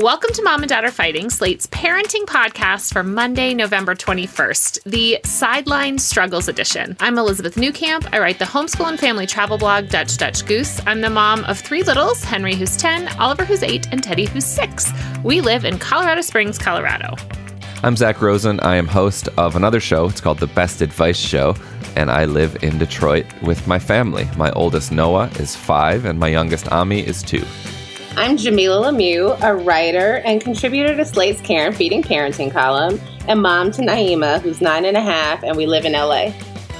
Welcome to Mom and Dad Are Fighting, Slate's parenting podcast for Monday, November 21st, the Sideline Struggles edition. I'm Elizabeth Newcamp. I write the homeschool and family travel blog Dutch Dutch Goose. I'm the mom of three littles Henry, who's 10, Oliver, who's 8, and Teddy, who's 6. We live in Colorado Springs, Colorado. I'm Zach Rosen. I am host of another show. It's called The Best Advice Show, and I live in Detroit with my family. My oldest Noah is five, and my youngest Ami is two. I'm Jamilah Lemieux, a writer and contributor to Slate's Care and Feeding Parenting column, and mom to Naima, who's nine and a half, and we live in LA.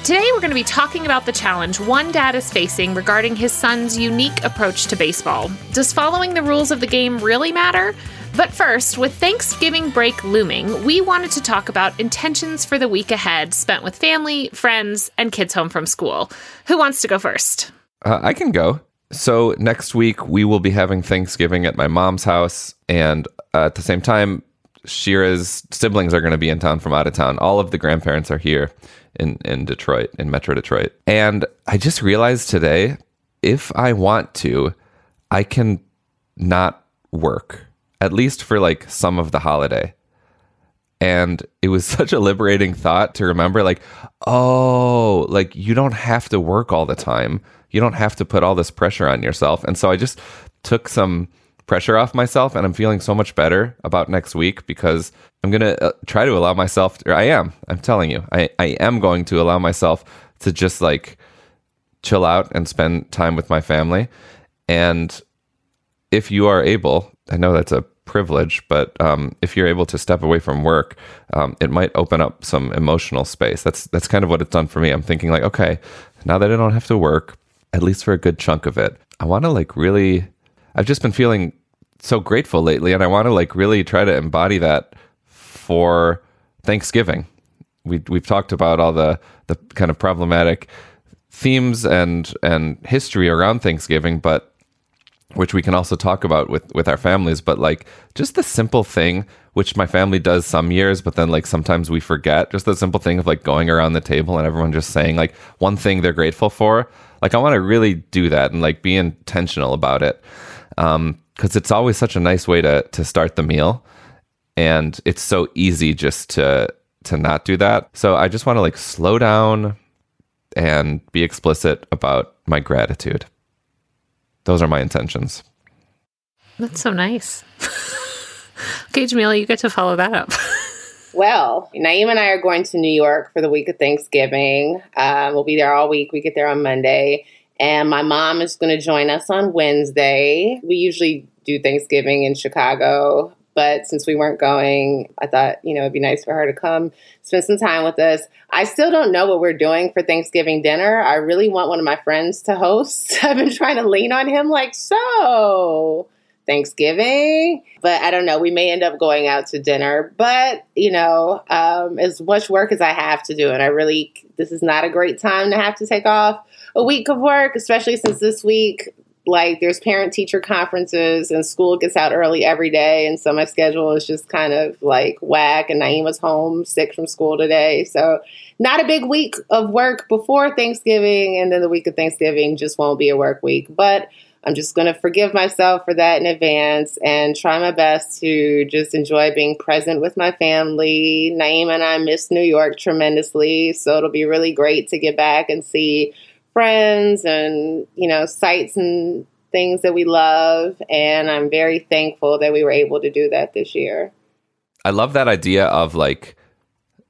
Today, we're going to be talking about the challenge one dad is facing regarding his son's unique approach to baseball. Does following the rules of the game really matter? But first, with Thanksgiving break looming, we wanted to talk about intentions for the week ahead spent with family, friends, and kids home from school. Who wants to go first? Uh, I can go. So next week we will be having Thanksgiving at my mom's house, and uh, at the same time, Shira's siblings are going to be in town from out of town. All of the grandparents are here in in Detroit, in Metro Detroit, and I just realized today, if I want to, I can not work at least for like some of the holiday. And it was such a liberating thought to remember like, oh, like you don't have to work all the time you don't have to put all this pressure on yourself. And so I just took some pressure off myself and I'm feeling so much better about next week because I'm going to uh, try to allow myself or I am I'm telling you I I am going to allow myself to just like chill out and spend time with my family. And if you are able I know that's a privilege but um, if you're able to step away from work um, it might open up some emotional space. That's that's kind of what it's done for me. I'm thinking like okay now that I don't have to work at least for a good chunk of it. I want to like really, I've just been feeling so grateful lately, and I want to like really try to embody that for Thanksgiving. We we've talked about all the the kind of problematic themes and and history around Thanksgiving, but which we can also talk about with with our families but like just the simple thing which my family does some years but then like sometimes we forget just the simple thing of like going around the table and everyone just saying like one thing they're grateful for like I want to really do that and like be intentional about it. Um, cuz it's always such a nice way to to start the meal and it's so easy just to to not do that. So I just want to like slow down and be explicit about my gratitude. Those are my intentions. That's so nice. okay, Jamilah, you get to follow that up. Well, Naima and I are going to New York for the week of Thanksgiving. Um, we'll be there all week. We get there on Monday. And my mom is going to join us on Wednesday. We usually do Thanksgiving in Chicago, but since we weren't going, I thought, you know, it'd be nice for her to come spend some time with us. I still don't know what we're doing for Thanksgiving dinner. I really want one of my friends to host. I've been trying to lean on him, like, so Thanksgiving. But I don't know. We may end up going out to dinner. But, you know, um, as much work as I have to do, and I really, this is not a great time to have to take off a week of work, especially since this week, like, there's parent teacher conferences and school gets out early every day. And so my schedule is just kind of like whack. And Naima's home sick from school today. So, not a big week of work before Thanksgiving. And then the week of Thanksgiving just won't be a work week. But I'm just going to forgive myself for that in advance and try my best to just enjoy being present with my family. Naima and I miss New York tremendously, so it'll be really great to get back and see friends and, you know, sights and things that we love. And I'm very thankful that we were able to do that this year. I love that idea of like,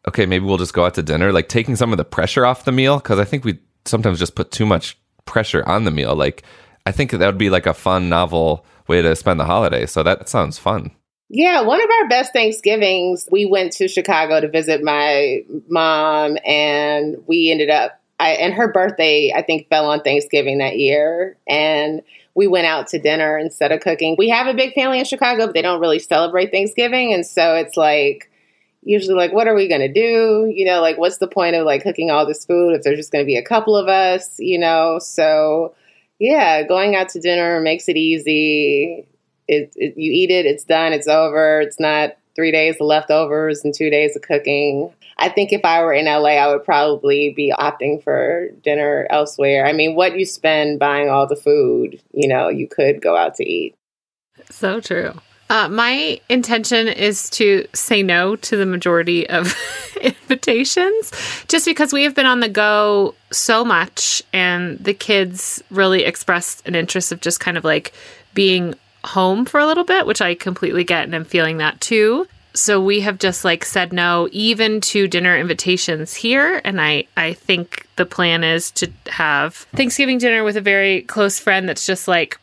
okay, maybe we'll just go out to dinner, like taking some of the pressure off the meal. Cause I think we sometimes just put too much pressure on the meal. Like, I think that would be like a fun, novel way to spend the holiday. So that sounds fun. Yeah, one of our best Thanksgivings, we went to Chicago to visit my mom, and we ended up, I, and her birthday, I think, fell on Thanksgiving that year. And we went out to dinner instead of cooking. We have a big family in Chicago, but they don't really celebrate Thanksgiving. And so it's like, usually like, what are we going to do? You know, like, what's the point of like cooking all this food if there's just going to be a couple of us, you know? So, yeah, going out to dinner makes it easy. It, it, you eat it, it's done, it's over. It's not three days of leftovers and two days of cooking. I think if I were in LA, I would probably be opting for dinner elsewhere. I mean, what you spend buying all the food, you know, you could go out to eat. So true. Uh, my intention is to say no to the majority of invitations just because we have been on the go so much and the kids really expressed an interest of just kind of like being home for a little bit, which I completely get and I'm feeling that too. So we have just like said no even to dinner invitations here and I I think the plan is to have Thanksgiving dinner with a very close friend that's just like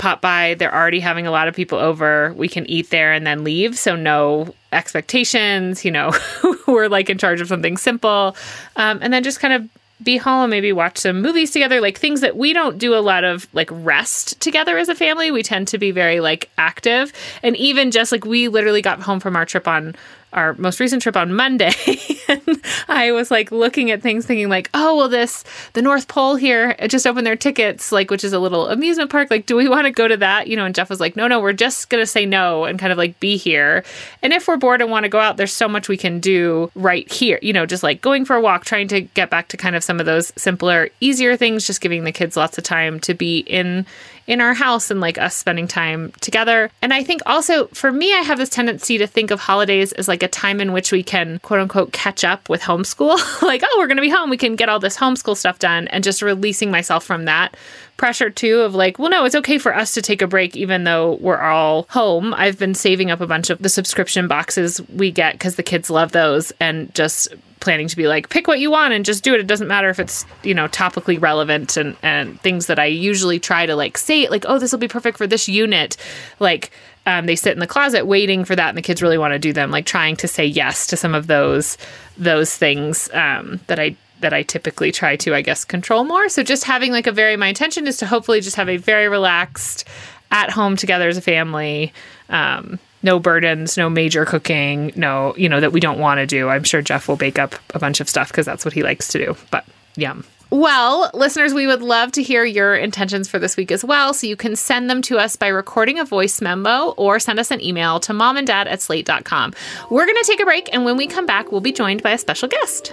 pop by. They're already having a lot of people over. We can eat there and then leave. So no expectations, you know, we're like in charge of something simple. Um, and then just kind of be home maybe watch some movies together, like things that we don't do a lot of like rest together as a family. We tend to be very like active. And even just like we literally got home from our trip on our most recent trip on Monday, and I was like looking at things, thinking like, oh, well, this the North Pole here just opened their tickets, like which is a little amusement park. Like, do we want to go to that? You know, and Jeff was like, no, no, we're just gonna say no and kind of like be here. And if we're bored and want to go out, there's so much we can do right here. You know, just like going for a walk, trying to get back to kind of some of those simpler, easier things, just giving the kids lots of time to be in in our house and like us spending time together. And I think also for me, I have this tendency to think of holidays as like a time in which we can quote unquote catch up with homeschool. like, oh, we're going to be home. We can get all this homeschool stuff done and just releasing myself from that pressure too of like, well, no, it's okay for us to take a break even though we're all home. I've been saving up a bunch of the subscription boxes we get because the kids love those and just planning to be like pick what you want and just do it it doesn't matter if it's you know topically relevant and and things that i usually try to like say like oh this will be perfect for this unit like um, they sit in the closet waiting for that and the kids really want to do them like trying to say yes to some of those those things um, that i that I typically try to, I guess, control more. So just having like a very, my intention is to hopefully just have a very relaxed, at home together as a family. Um, no burdens, no major cooking, no, you know, that we don't want to do. I'm sure Jeff will bake up a bunch of stuff because that's what he likes to do. But yum. Well, listeners, we would love to hear your intentions for this week as well. So you can send them to us by recording a voice memo or send us an email to mom and dad at slate.com. We're going to take a break. And when we come back, we'll be joined by a special guest.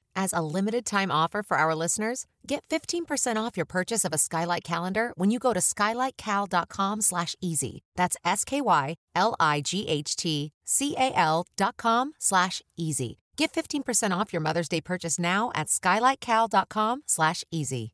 As a limited time offer for our listeners, get 15% off your purchase of a Skylight calendar when you go to skylightcal.com slash easy. That's S-K-Y-L-I-G-H-T-C-A-L dot com slash easy. Get 15% off your Mother's Day purchase now at skylightcal.com slash easy.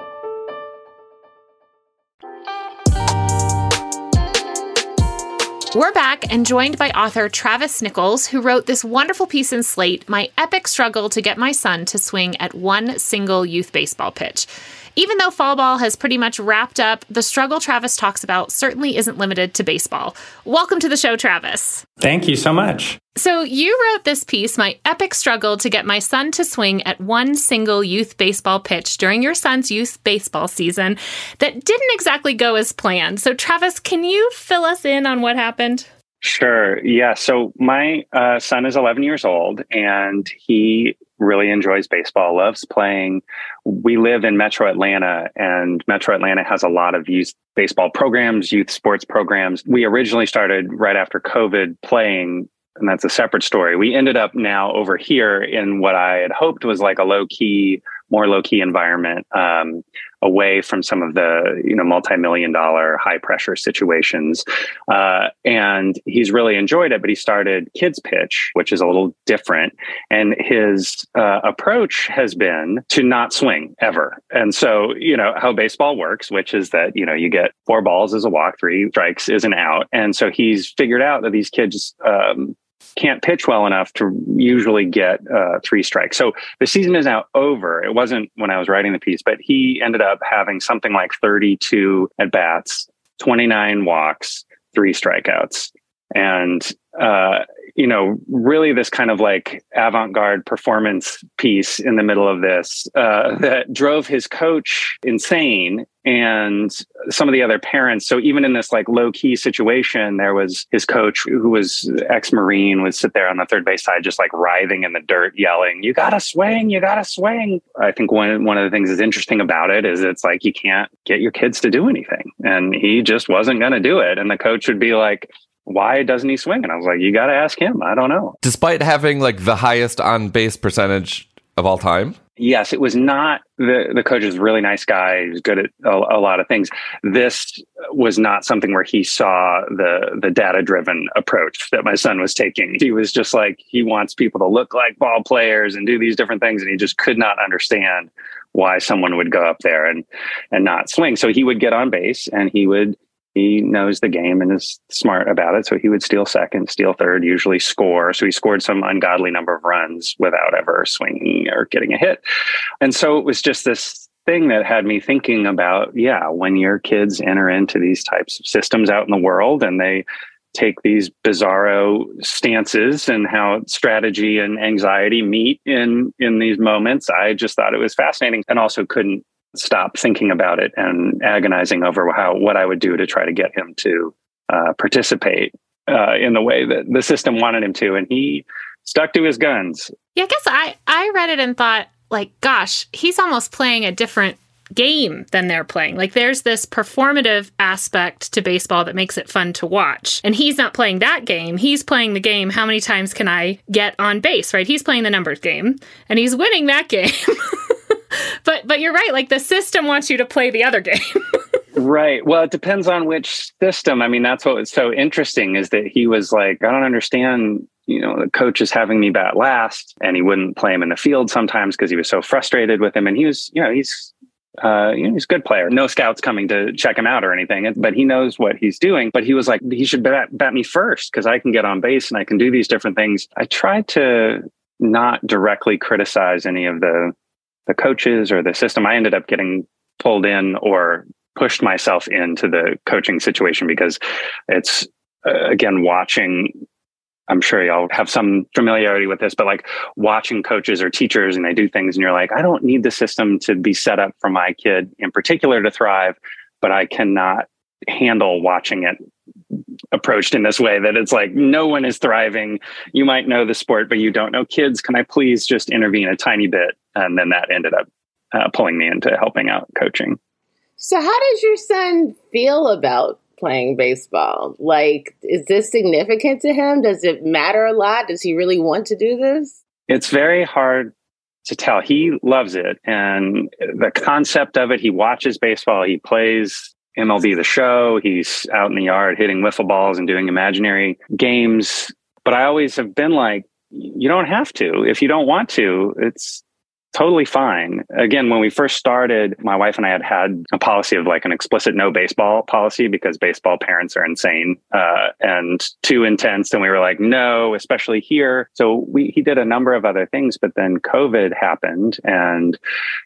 We're back and joined by author Travis Nichols, who wrote this wonderful piece in Slate My Epic Struggle to Get My Son to Swing at One Single Youth Baseball Pitch. Even though fall ball has pretty much wrapped up, the struggle Travis talks about certainly isn't limited to baseball. Welcome to the show, Travis. Thank you so much. So, you wrote this piece, My Epic Struggle to Get My Son to Swing at One Single Youth Baseball Pitch during your son's youth baseball season, that didn't exactly go as planned. So, Travis, can you fill us in on what happened? Sure. Yeah. So, my uh, son is 11 years old and he really enjoys baseball, loves playing. We live in Metro Atlanta, and Metro Atlanta has a lot of youth baseball programs, youth sports programs. We originally started right after COVID playing and that's a separate story. We ended up now over here in what I had hoped was like a low key, more low key environment, um, away from some of the you know multi million dollar high pressure situations. Uh, and he's really enjoyed it. But he started Kids Pitch, which is a little different, and his uh, approach has been to not swing ever. And so you know how baseball works, which is that you know you get four balls as a walk, three strikes is an out, and so he's figured out that these kids. Um, can't pitch well enough to usually get uh, three strikes. So the season is now over. It wasn't when I was writing the piece, but he ended up having something like 32 at bats, 29 walks, three strikeouts. And uh, you know, really this kind of like avant garde performance piece in the middle of this uh, that drove his coach insane and some of the other parents. So even in this like low key situation, there was his coach who was ex Marine would sit there on the third base side, just like writhing in the dirt, yelling, "You gotta swing! You gotta swing!" I think one one of the things that's interesting about it is it's like you can't get your kids to do anything, and he just wasn't going to do it. And the coach would be like, why doesn't he swing? And I was like, you got to ask him. I don't know. Despite having like the highest on base percentage of all time. Yes, it was not the the coach is a really nice guy. He's good at a, a, lot of things. This was not something where he saw the the data driven approach that my son was taking. He was just like he wants people to look like ball players and do these different things, and he just could not understand why someone would go up there and and not swing. So he would get on base and he would he knows the game and is smart about it. So he would steal second, steal third, usually score. So he scored some ungodly number of runs without ever swinging or getting a hit. And so it was just this thing that had me thinking about yeah, when your kids enter into these types of systems out in the world and they take these bizarro stances and how strategy and anxiety meet in in these moments i just thought it was fascinating and also couldn't stop thinking about it and agonizing over how what I would do to try to get him to uh, participate uh, in the way that the system wanted him to, and he stuck to his guns. Yeah, I guess I I read it and thought like, gosh, he's almost playing a different game than they're playing. Like there's this performative aspect to baseball that makes it fun to watch. And he's not playing that game. He's playing the game how many times can I get on base, right? He's playing the numbers game and he's winning that game. but but you're right. Like the system wants you to play the other game. right. Well, it depends on which system. I mean, that's what was so interesting is that he was like, I don't understand. You know, the coach is having me bat last, and he wouldn't play him in the field sometimes because he was so frustrated with him. And he was, you know, he's uh, you know, he's a good player. No scouts coming to check him out or anything, but he knows what he's doing. But he was like, he should bat, bat me first because I can get on base and I can do these different things. I tried to not directly criticize any of the the coaches or the system. I ended up getting pulled in or pushed myself into the coaching situation because it's uh, again watching I'm sure y'all have some familiarity with this, but like watching coaches or teachers and they do things and you're like, I don't need the system to be set up for my kid in particular to thrive, but I cannot handle watching it approached in this way that it's like no one is thriving. You might know the sport, but you don't know kids. Can I please just intervene a tiny bit? And then that ended up uh, pulling me into helping out coaching. So, how does your son feel about playing baseball? Like, is this significant to him? Does it matter a lot? Does he really want to do this? It's very hard to tell. He loves it. And the concept of it, he watches baseball, he plays MLB the show. He's out in the yard hitting wiffle balls and doing imaginary games. But I always have been like, you don't have to. If you don't want to, it's totally fine. Again, when we first started, my wife and I had had a policy of like an explicit no baseball policy because baseball parents are insane uh, and too intense. And we were like, no, especially here. So we he did a number of other things, but then COVID happened and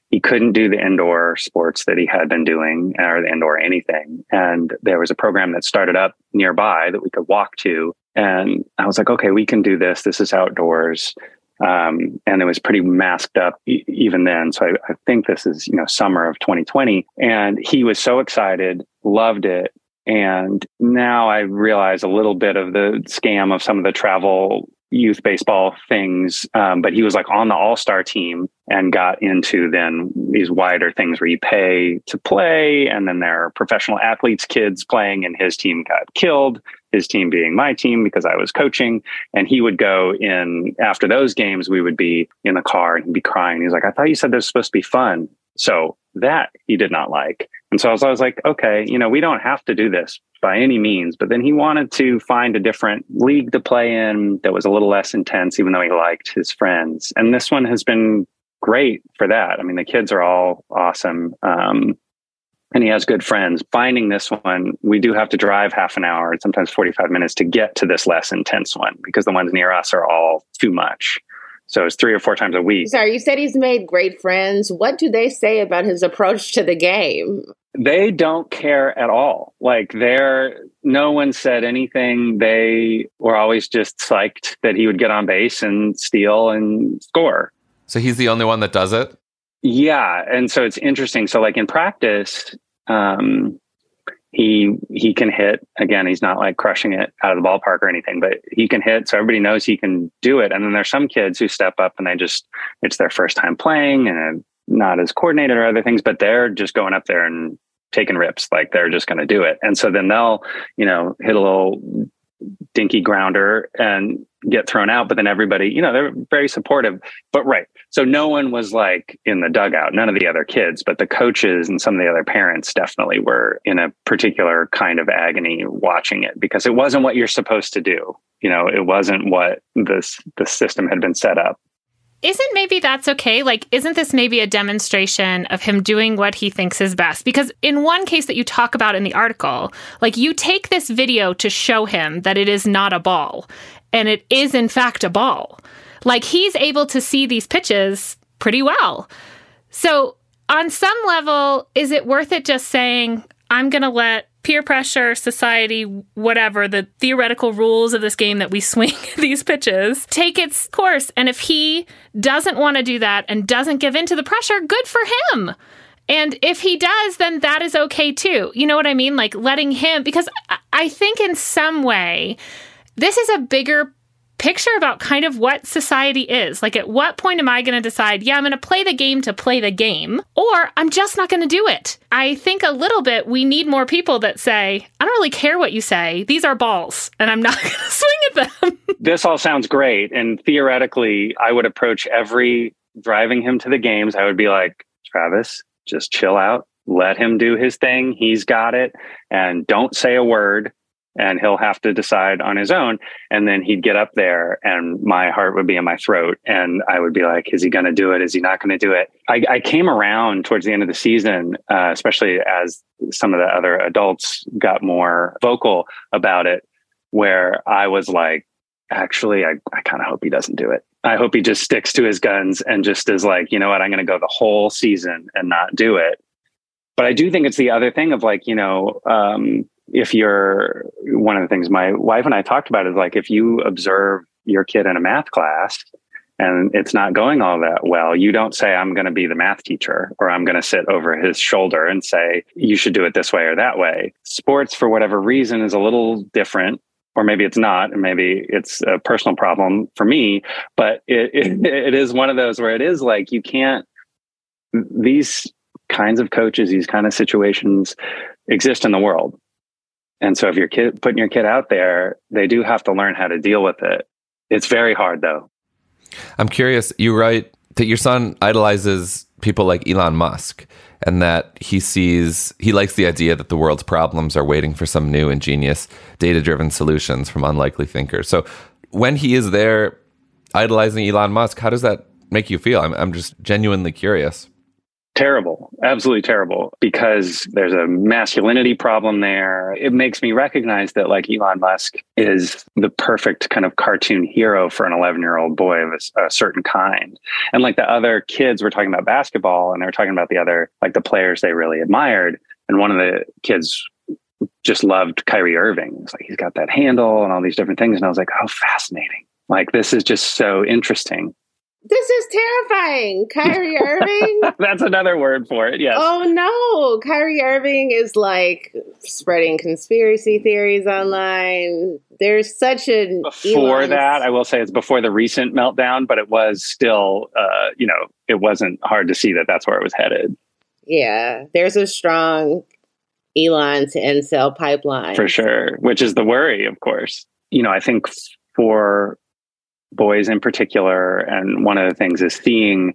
he couldn't do the indoor sports that he had been doing or the indoor anything. And there was a program that started up nearby that we could walk to And I was like, okay, we can do this. This is outdoors. Um, and it was pretty masked up e- even then. So I, I think this is, you know, summer of 2020. And he was so excited, loved it. And now I realize a little bit of the scam of some of the travel youth baseball things. Um, but he was like on the all star team and got into then these wider things where you pay to play. And then there are professional athletes, kids playing, and his team got killed, his team being my team because I was coaching. And he would go in after those games, we would be in the car and he'd be crying. He's like, I thought you said this was supposed to be fun. So that he did not like. And so I was, I was like, okay, you know, we don't have to do this by any means. But then he wanted to find a different league to play in that was a little less intense, even though he liked his friends. And this one has been great for that. I mean, the kids are all awesome. Um, and he has good friends. Finding this one, we do have to drive half an hour, sometimes 45 minutes to get to this less intense one because the ones near us are all too much. So it's three or four times a week. Sorry, you said he's made great friends. What do they say about his approach to the game? They don't care at all. Like they're no one said anything. They were always just psyched that he would get on base and steal and score. So he's the only one that does it? Yeah. And so it's interesting. So like in practice, um, he he can hit again he's not like crushing it out of the ballpark or anything but he can hit so everybody knows he can do it. And then there's some kids who step up and they just it's their first time playing and not as coordinated or other things but they're just going up there and taking rips like they're just going to do it. And so then they'll you know hit a little dinky grounder and get thrown out. But then everybody, you know, they're very supportive. But right. So no one was like in the dugout, none of the other kids, but the coaches and some of the other parents definitely were in a particular kind of agony watching it because it wasn't what you're supposed to do. You know, it wasn't what this the system had been set up isn't maybe that's okay? Like, isn't this maybe a demonstration of him doing what he thinks is best? Because in one case that you talk about in the article, like you take this video to show him that it is not a ball and it is in fact a ball. Like he's able to see these pitches pretty well. So, on some level, is it worth it just saying, I'm going to let peer pressure, society, whatever, the theoretical rules of this game that we swing these pitches take its course. And if he doesn't want to do that and doesn't give in to the pressure, good for him. And if he does, then that is okay too. You know what I mean? Like letting him, because I think in some way, this is a bigger picture about kind of what society is. Like, at what point am I going to decide, yeah, I'm going to play the game to play the game, or I'm just not going to do it? I think a little bit we need more people that say, I don't really care what you say. These are balls, and I'm not going to swing at them. this all sounds great. And theoretically, I would approach every driving him to the games. I would be like, Travis, just chill out. Let him do his thing. He's got it. And don't say a word and he'll have to decide on his own. And then he'd get up there, and my heart would be in my throat, and I would be like, "Is he going to do it? Is he not going to do it?" I, I, came around towards the end of the season, uh, especially as some of the other adults got more vocal about it, where I was like, "Actually, I, I kind of hope he doesn't do it." I hope he just sticks to his guns and just is like, you know what, I'm going to go the whole season and not do it. But I do think it's the other thing of like, you know, um, if you're one of the things my wife and I talked about is like if you observe your kid in a math class and it's not going all that well, you don't say, I'm going to be the math teacher or I'm going to sit over his shoulder and say, you should do it this way or that way. Sports, for whatever reason, is a little different. Or maybe it's not, and maybe it's a personal problem for me. But it, it, mm-hmm. it is one of those where it is like you can't. These kinds of coaches, these kind of situations exist in the world and so if you're kid putting your kid out there, they do have to learn how to deal with it. It's very hard though. I'm curious, you write that your son idolizes people like Elon Musk and that he sees he likes the idea that the world's problems are waiting for some new ingenious data-driven solutions from unlikely thinkers. So when he is there idolizing Elon Musk, how does that make you feel? I'm I'm just genuinely curious terrible absolutely terrible because there's a masculinity problem there it makes me recognize that like elon musk is the perfect kind of cartoon hero for an 11 year old boy of a, a, certain kind and like the other kids were talking about basketball and they were talking about the other like the players they really admired and one of the kids just loved Kyrie Irving. It's like he's got that handle and all these different things. And I was like, oh, fascinating. Like this is just so interesting. This is terrifying. Kyrie Irving. That's another word for it. Yes. Oh no. Kyrie Irving is like spreading conspiracy theories online. There's such a before Elon's... that, I will say it's before the recent meltdown, but it was still, uh, you know, it wasn't hard to see that that's where it was headed. Yeah, there's a strong Elon to incel pipeline for sure, which is the worry, of course. You know, I think for boys in particular. And one of the things is seeing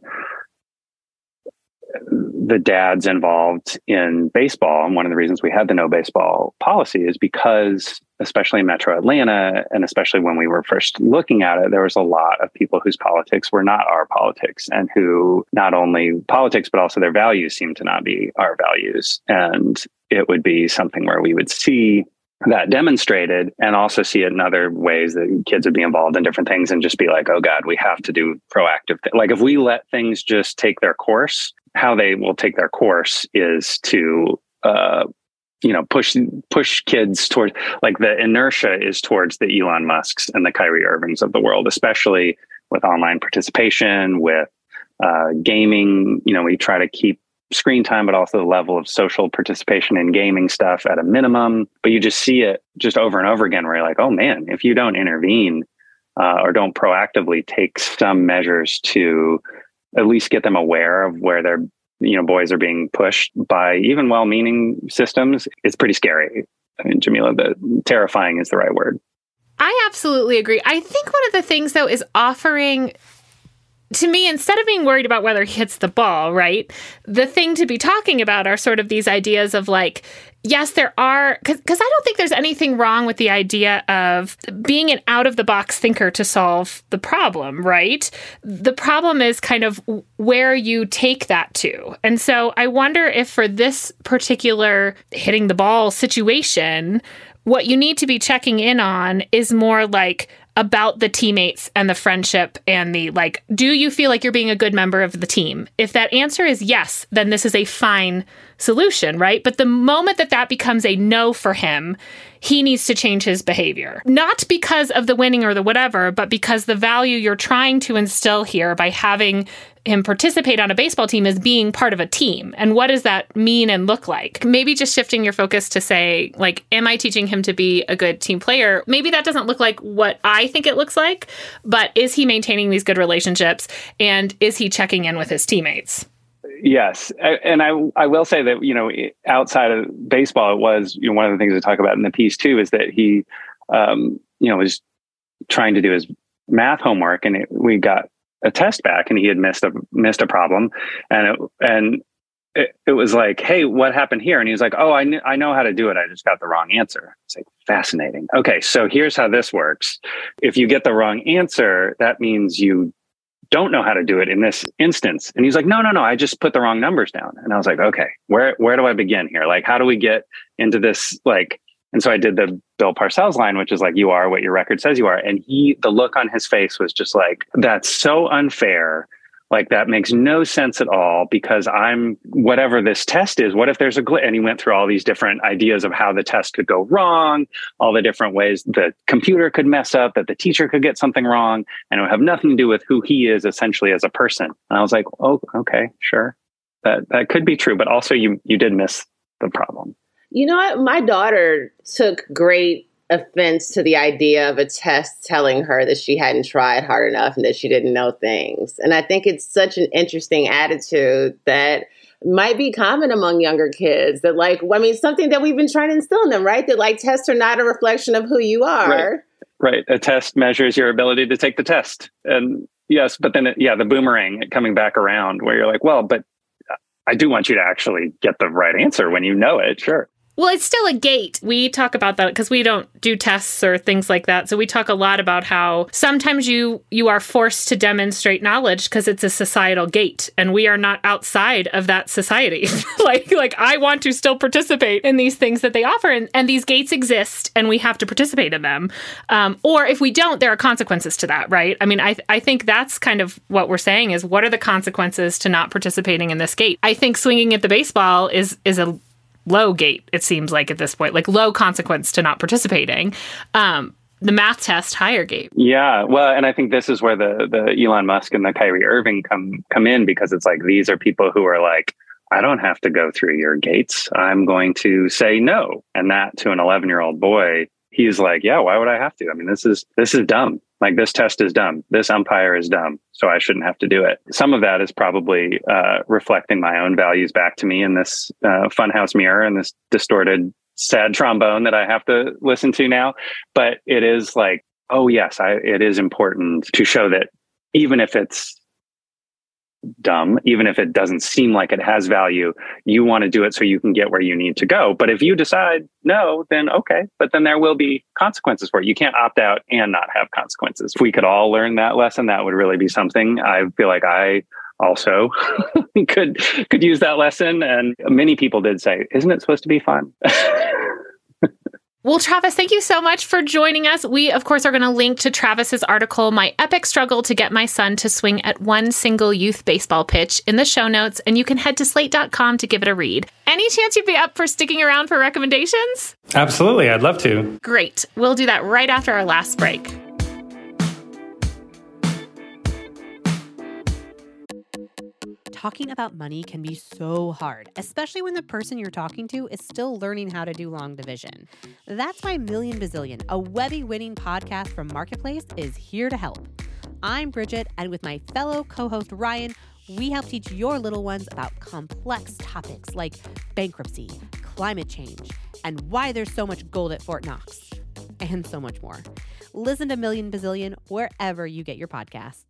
the dads involved in baseball. And one of the reasons we had the no baseball policy is because, especially in metro Atlanta, and especially when we were first looking at it, there was a lot of people whose politics were not our politics and who not only politics, but also their values seemed to not be our values. And it would be something where we would see that demonstrated and also see it in other ways that kids would be involved in different things and just be like, oh God, we have to do proactive. Th-. Like if we let things just take their course, how they will take their course is to, uh, you know, push push kids toward like the inertia is towards the Elon Musk's and the Kyrie Irvings of the world, especially with online participation, with uh, gaming. You know, we try to keep screen time, but also the level of social participation in gaming stuff at a minimum. But you just see it just over and over again where you're like, oh man, if you don't intervene uh, or don't proactively take some measures to at least get them aware of where their you know boys are being pushed by even well-meaning systems, it's pretty scary. I mean, jamilah the terrifying is the right word. I absolutely agree. I think one of the things though is offering to me, instead of being worried about whether he hits the ball, right, the thing to be talking about are sort of these ideas of like, yes, there are, because I don't think there's anything wrong with the idea of being an out of the box thinker to solve the problem, right? The problem is kind of where you take that to. And so I wonder if for this particular hitting the ball situation, what you need to be checking in on is more like, about the teammates and the friendship and the like, do you feel like you're being a good member of the team? If that answer is yes, then this is a fine solution, right? But the moment that that becomes a no for him, he needs to change his behavior. Not because of the winning or the whatever, but because the value you're trying to instill here by having him participate on a baseball team is being part of a team. And what does that mean and look like? Maybe just shifting your focus to say, like, am I teaching him to be a good team player? Maybe that doesn't look like what I think it looks like, but is he maintaining these good relationships and is he checking in with his teammates? Yes, and I I will say that you know outside of baseball, it was you know one of the things I talk about in the piece too is that he um, you know was trying to do his math homework, and it, we got a test back, and he had missed a missed a problem, and it, and it, it, was like, hey, what happened here? And he was like, oh, I kn- I know how to do it. I just got the wrong answer. It's like fascinating. Okay, so here's how this works. If you get the wrong answer, that means you don't know how to do it in this instance. And he's like, no, no, no, I just put the wrong numbers down. And I was like, okay, where, where do I begin here? Like, how do we get into this? Like, and so I did the Bill Parcells line, which is like, you are what your record says you are. And he, the look on his face was just like, that's so unfair like that makes no sense at all because I'm whatever this test is. What if there's a glitch? And he went through all these different ideas of how the test could go wrong, all the different ways the computer could mess up, that the teacher could get something wrong, and it would have nothing to do with who he is essentially as a person. And I was like, oh, okay, sure, that that could be true, but also you you did miss the problem. You know what? My daughter took great offense to the idea of a test telling her that she hadn't tried hard enough and that she didn't know things. And I think it's such an interesting attitude that might be common among younger kids that like I mean something that we've been trying to instill in them, right? That like tests are not a reflection of who you are. Right. right. A test measures your ability to take the test. And yes, but then it, yeah, the boomerang coming back around where you're like, well, but I do want you to actually get the right answer when you know it. Sure. Well, it's still a gate. We talk about that because we don't do tests or things like that. So we talk a lot about how sometimes you you are forced to demonstrate knowledge because it's a societal gate and we are not outside of that society. like like I want to still participate in these things that they offer and, and these gates exist and we have to participate in them. Um, or if we don't, there are consequences to that, right? I mean, I I think that's kind of what we're saying is what are the consequences to not participating in this gate? I think swinging at the baseball is is a low gate, it seems like at this point, like low consequence to not participating. Um, the math test higher gate. Yeah, well, and I think this is where the the Elon Musk and the Kyrie Irving come come in because it's like these are people who are like, I don't have to go through your gates. I'm going to say no, and that to an 11 year old boy, he's like, yeah, why would I have to? I mean, this is this is dumb. Like this test is dumb. This umpire is dumb, so I shouldn't have to do it. Some of that is probably uh, reflecting my own values back to me in this uh, funhouse mirror and this distorted sad trombone that I have to listen to now. But it is like, oh yes, I, it is important to show that even if it's dumb, even if it doesn't seem like it has value, you want to do it so you can get where you need to go. But if you decide no, then okay, but then there will be consequences for it. You can't opt out and not have consequences. If we could all learn that lesson, that would really be something. I feel like I also could could use that lesson and many people did say isn't it supposed to be fun Well, Travis, thank you so much for joining us. We, of course, are going to link to Travis's article, My Epic Struggle to Get My Son to Swing at One Single Youth Baseball Pitch, in the show notes, and you can head to slate.com to give it a read. Any chance you'd be up for sticking around for recommendations? Absolutely. I'd love to. Great. We'll do that right after our last break. Talking about money can be so hard, especially when the person you're talking to is still learning how to do long division. That's why Million Bazillion, a Webby winning podcast from Marketplace, is here to help. I'm Bridget, and with my fellow co host Ryan, we help teach your little ones about complex topics like bankruptcy, climate change, and why there's so much gold at Fort Knox, and so much more. Listen to Million Bazillion wherever you get your podcasts.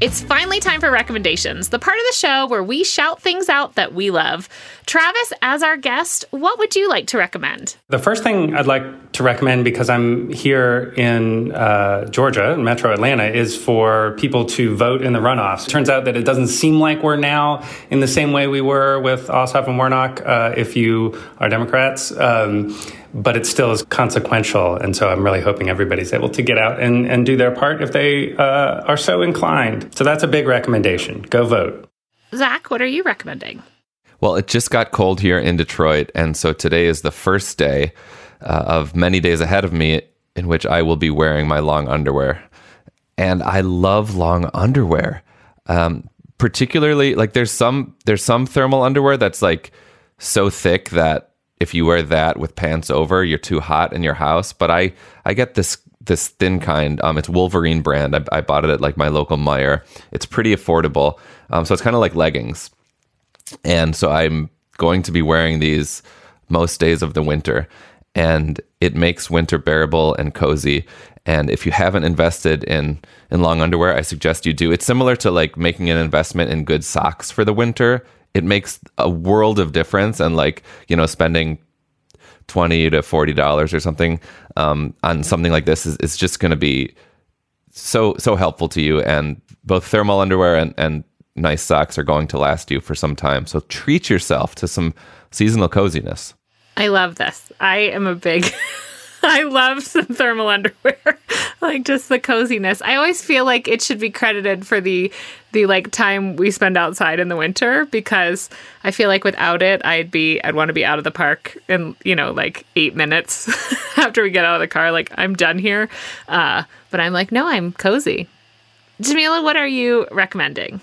It's finally time for recommendations, the part of the show where we shout things out that we love. Travis, as our guest, what would you like to recommend? The first thing I'd like to recommend, because I'm here in uh, Georgia, in metro Atlanta, is for people to vote in the runoffs. It turns out that it doesn't seem like we're now in the same way we were with Ossoff and Warnock uh, if you are Democrats. Um, but it still is consequential. And so I'm really hoping everybody's able to get out and, and do their part if they uh, are so inclined. So that's a big recommendation. Go vote. Zach, what are you recommending? Well, it just got cold here in Detroit. And so today is the first day uh, of many days ahead of me in which I will be wearing my long underwear. And I love long underwear. Um, particularly like there's some there's some thermal underwear that's like so thick that if you wear that with pants over, you're too hot in your house. But I I get this this thin kind. Um, it's Wolverine brand. I, I bought it at like my local Meijer. It's pretty affordable. Um, so it's kind of like leggings. And so I'm going to be wearing these most days of the winter, and it makes winter bearable and cozy. And if you haven't invested in in long underwear, I suggest you do. It's similar to like making an investment in good socks for the winter it makes a world of difference and like you know spending 20 to 40 dollars or something um, on something like this is, is just going to be so so helpful to you. And both thermal underwear and, and nice socks are going to last you for some time. So treat yourself to some seasonal coziness. I love this. I am a big I love some thermal underwear. like just the coziness. I always feel like it should be credited for the the like time we spend outside in the winter because I feel like without it I'd be I'd want to be out of the park in, you know, like 8 minutes after we get out of the car like I'm done here. Uh, but I'm like no, I'm cozy. Jamilah, what are you recommending?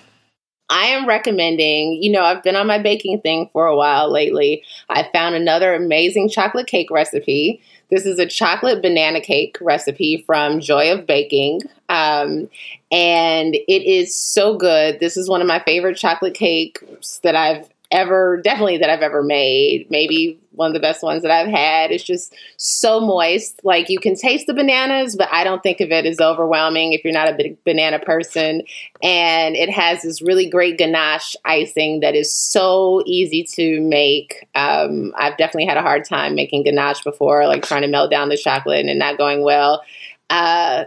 I am recommending, you know, I've been on my baking thing for a while lately. I found another amazing chocolate cake recipe this is a chocolate banana cake recipe from Joy of Baking. Um, and it is so good. This is one of my favorite chocolate cakes that I've ever, definitely that I've ever made. Maybe one of the best ones that I've had. It's just so moist. Like you can taste the bananas, but I don't think of it as overwhelming if you're not a big banana person. And it has this really great ganache icing that is so easy to make. Um, I've definitely had a hard time making ganache before, like trying to melt down the chocolate and not going well. Uh,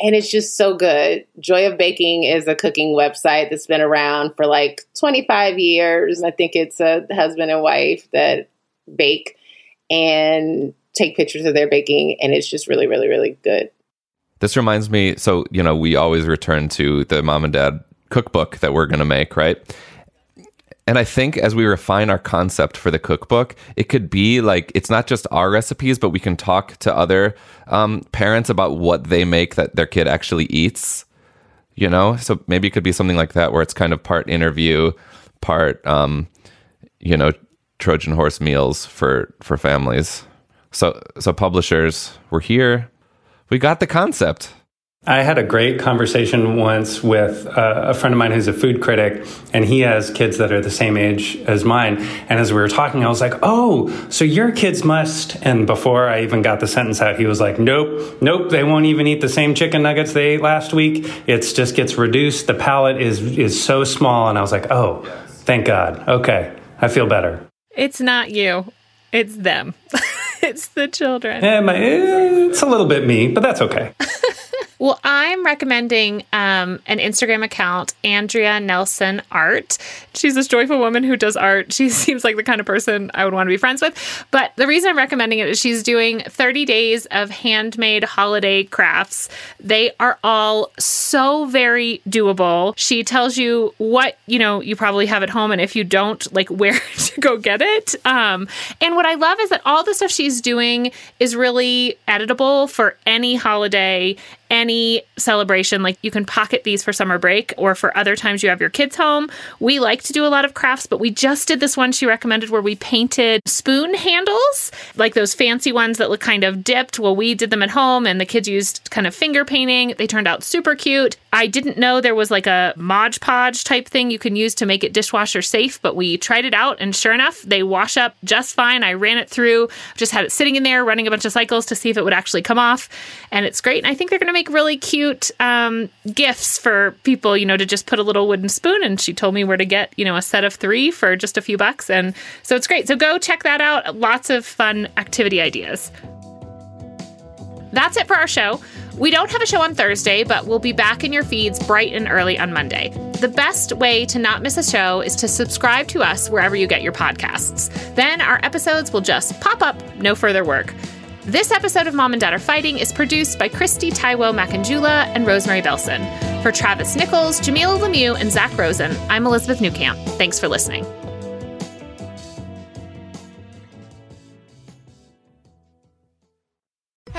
and it's just so good. Joy of Baking is a cooking website that's been around for like 25 years. I think it's a husband and wife that bake and take pictures of their baking, and it's just really, really, really good. This reminds me. So you know, we always return to the mom and dad cookbook that we're going to make, right? And I think as we refine our concept for the cookbook, it could be like it's not just our recipes, but we can talk to other um, parents about what they make that their kid actually eats. You know, so maybe it could be something like that where it's kind of part interview, part um, you know Trojan horse meals for for families. So so publishers, we're here. We got the concept. I had a great conversation once with a friend of mine who's a food critic, and he has kids that are the same age as mine. And as we were talking, I was like, "Oh, so your kids must." And before I even got the sentence out, he was like, "Nope, nope, they won't even eat the same chicken nuggets they ate last week. It just gets reduced. The palate is is so small." And I was like, "Oh, thank God. Okay, I feel better." It's not you; it's them. it's the children. Yeah, my, it's a little bit me, but that's okay. Well, I'm recommending um, an Instagram account, Andrea Nelson Art. She's this joyful woman who does art. She seems like the kind of person I would want to be friends with. But the reason I'm recommending it is she's doing 30 days of handmade holiday crafts. They are all so very doable. She tells you what, you know, you probably have at home and if you don't, like where to go get it. Um, and what I love is that all the stuff she's doing is really editable for any holiday any celebration. Like you can pocket these for summer break or for other times you have your kids home. We like to do a lot of crafts, but we just did this one she recommended where we painted spoon handles, like those fancy ones that look kind of dipped. Well, we did them at home and the kids used kind of finger painting. They turned out super cute. I didn't know there was like a Mod Podge type thing you can use to make it dishwasher safe, but we tried it out and sure enough, they wash up just fine. I ran it through, just had it sitting in there running a bunch of cycles to see if it would actually come off. And it's great. And I think they're going to make really cute um, gifts for people, you know, to just put a little wooden spoon. And she told me where to get, you know, a set of three for just a few bucks. And so it's great. So go check that out. Lots of fun activity ideas. That's it for our show. We don't have a show on Thursday, but we'll be back in your feeds bright and early on Monday. The best way to not miss a show is to subscribe to us wherever you get your podcasts. Then our episodes will just pop up, no further work. This episode of Mom and Dad Are Fighting is produced by Christy Taiwo Makanjuola and Rosemary Belson. For Travis Nichols, Jamilah Lemieux, and Zak Rosen, I'm Elizabeth Newcamp. Thanks for listening.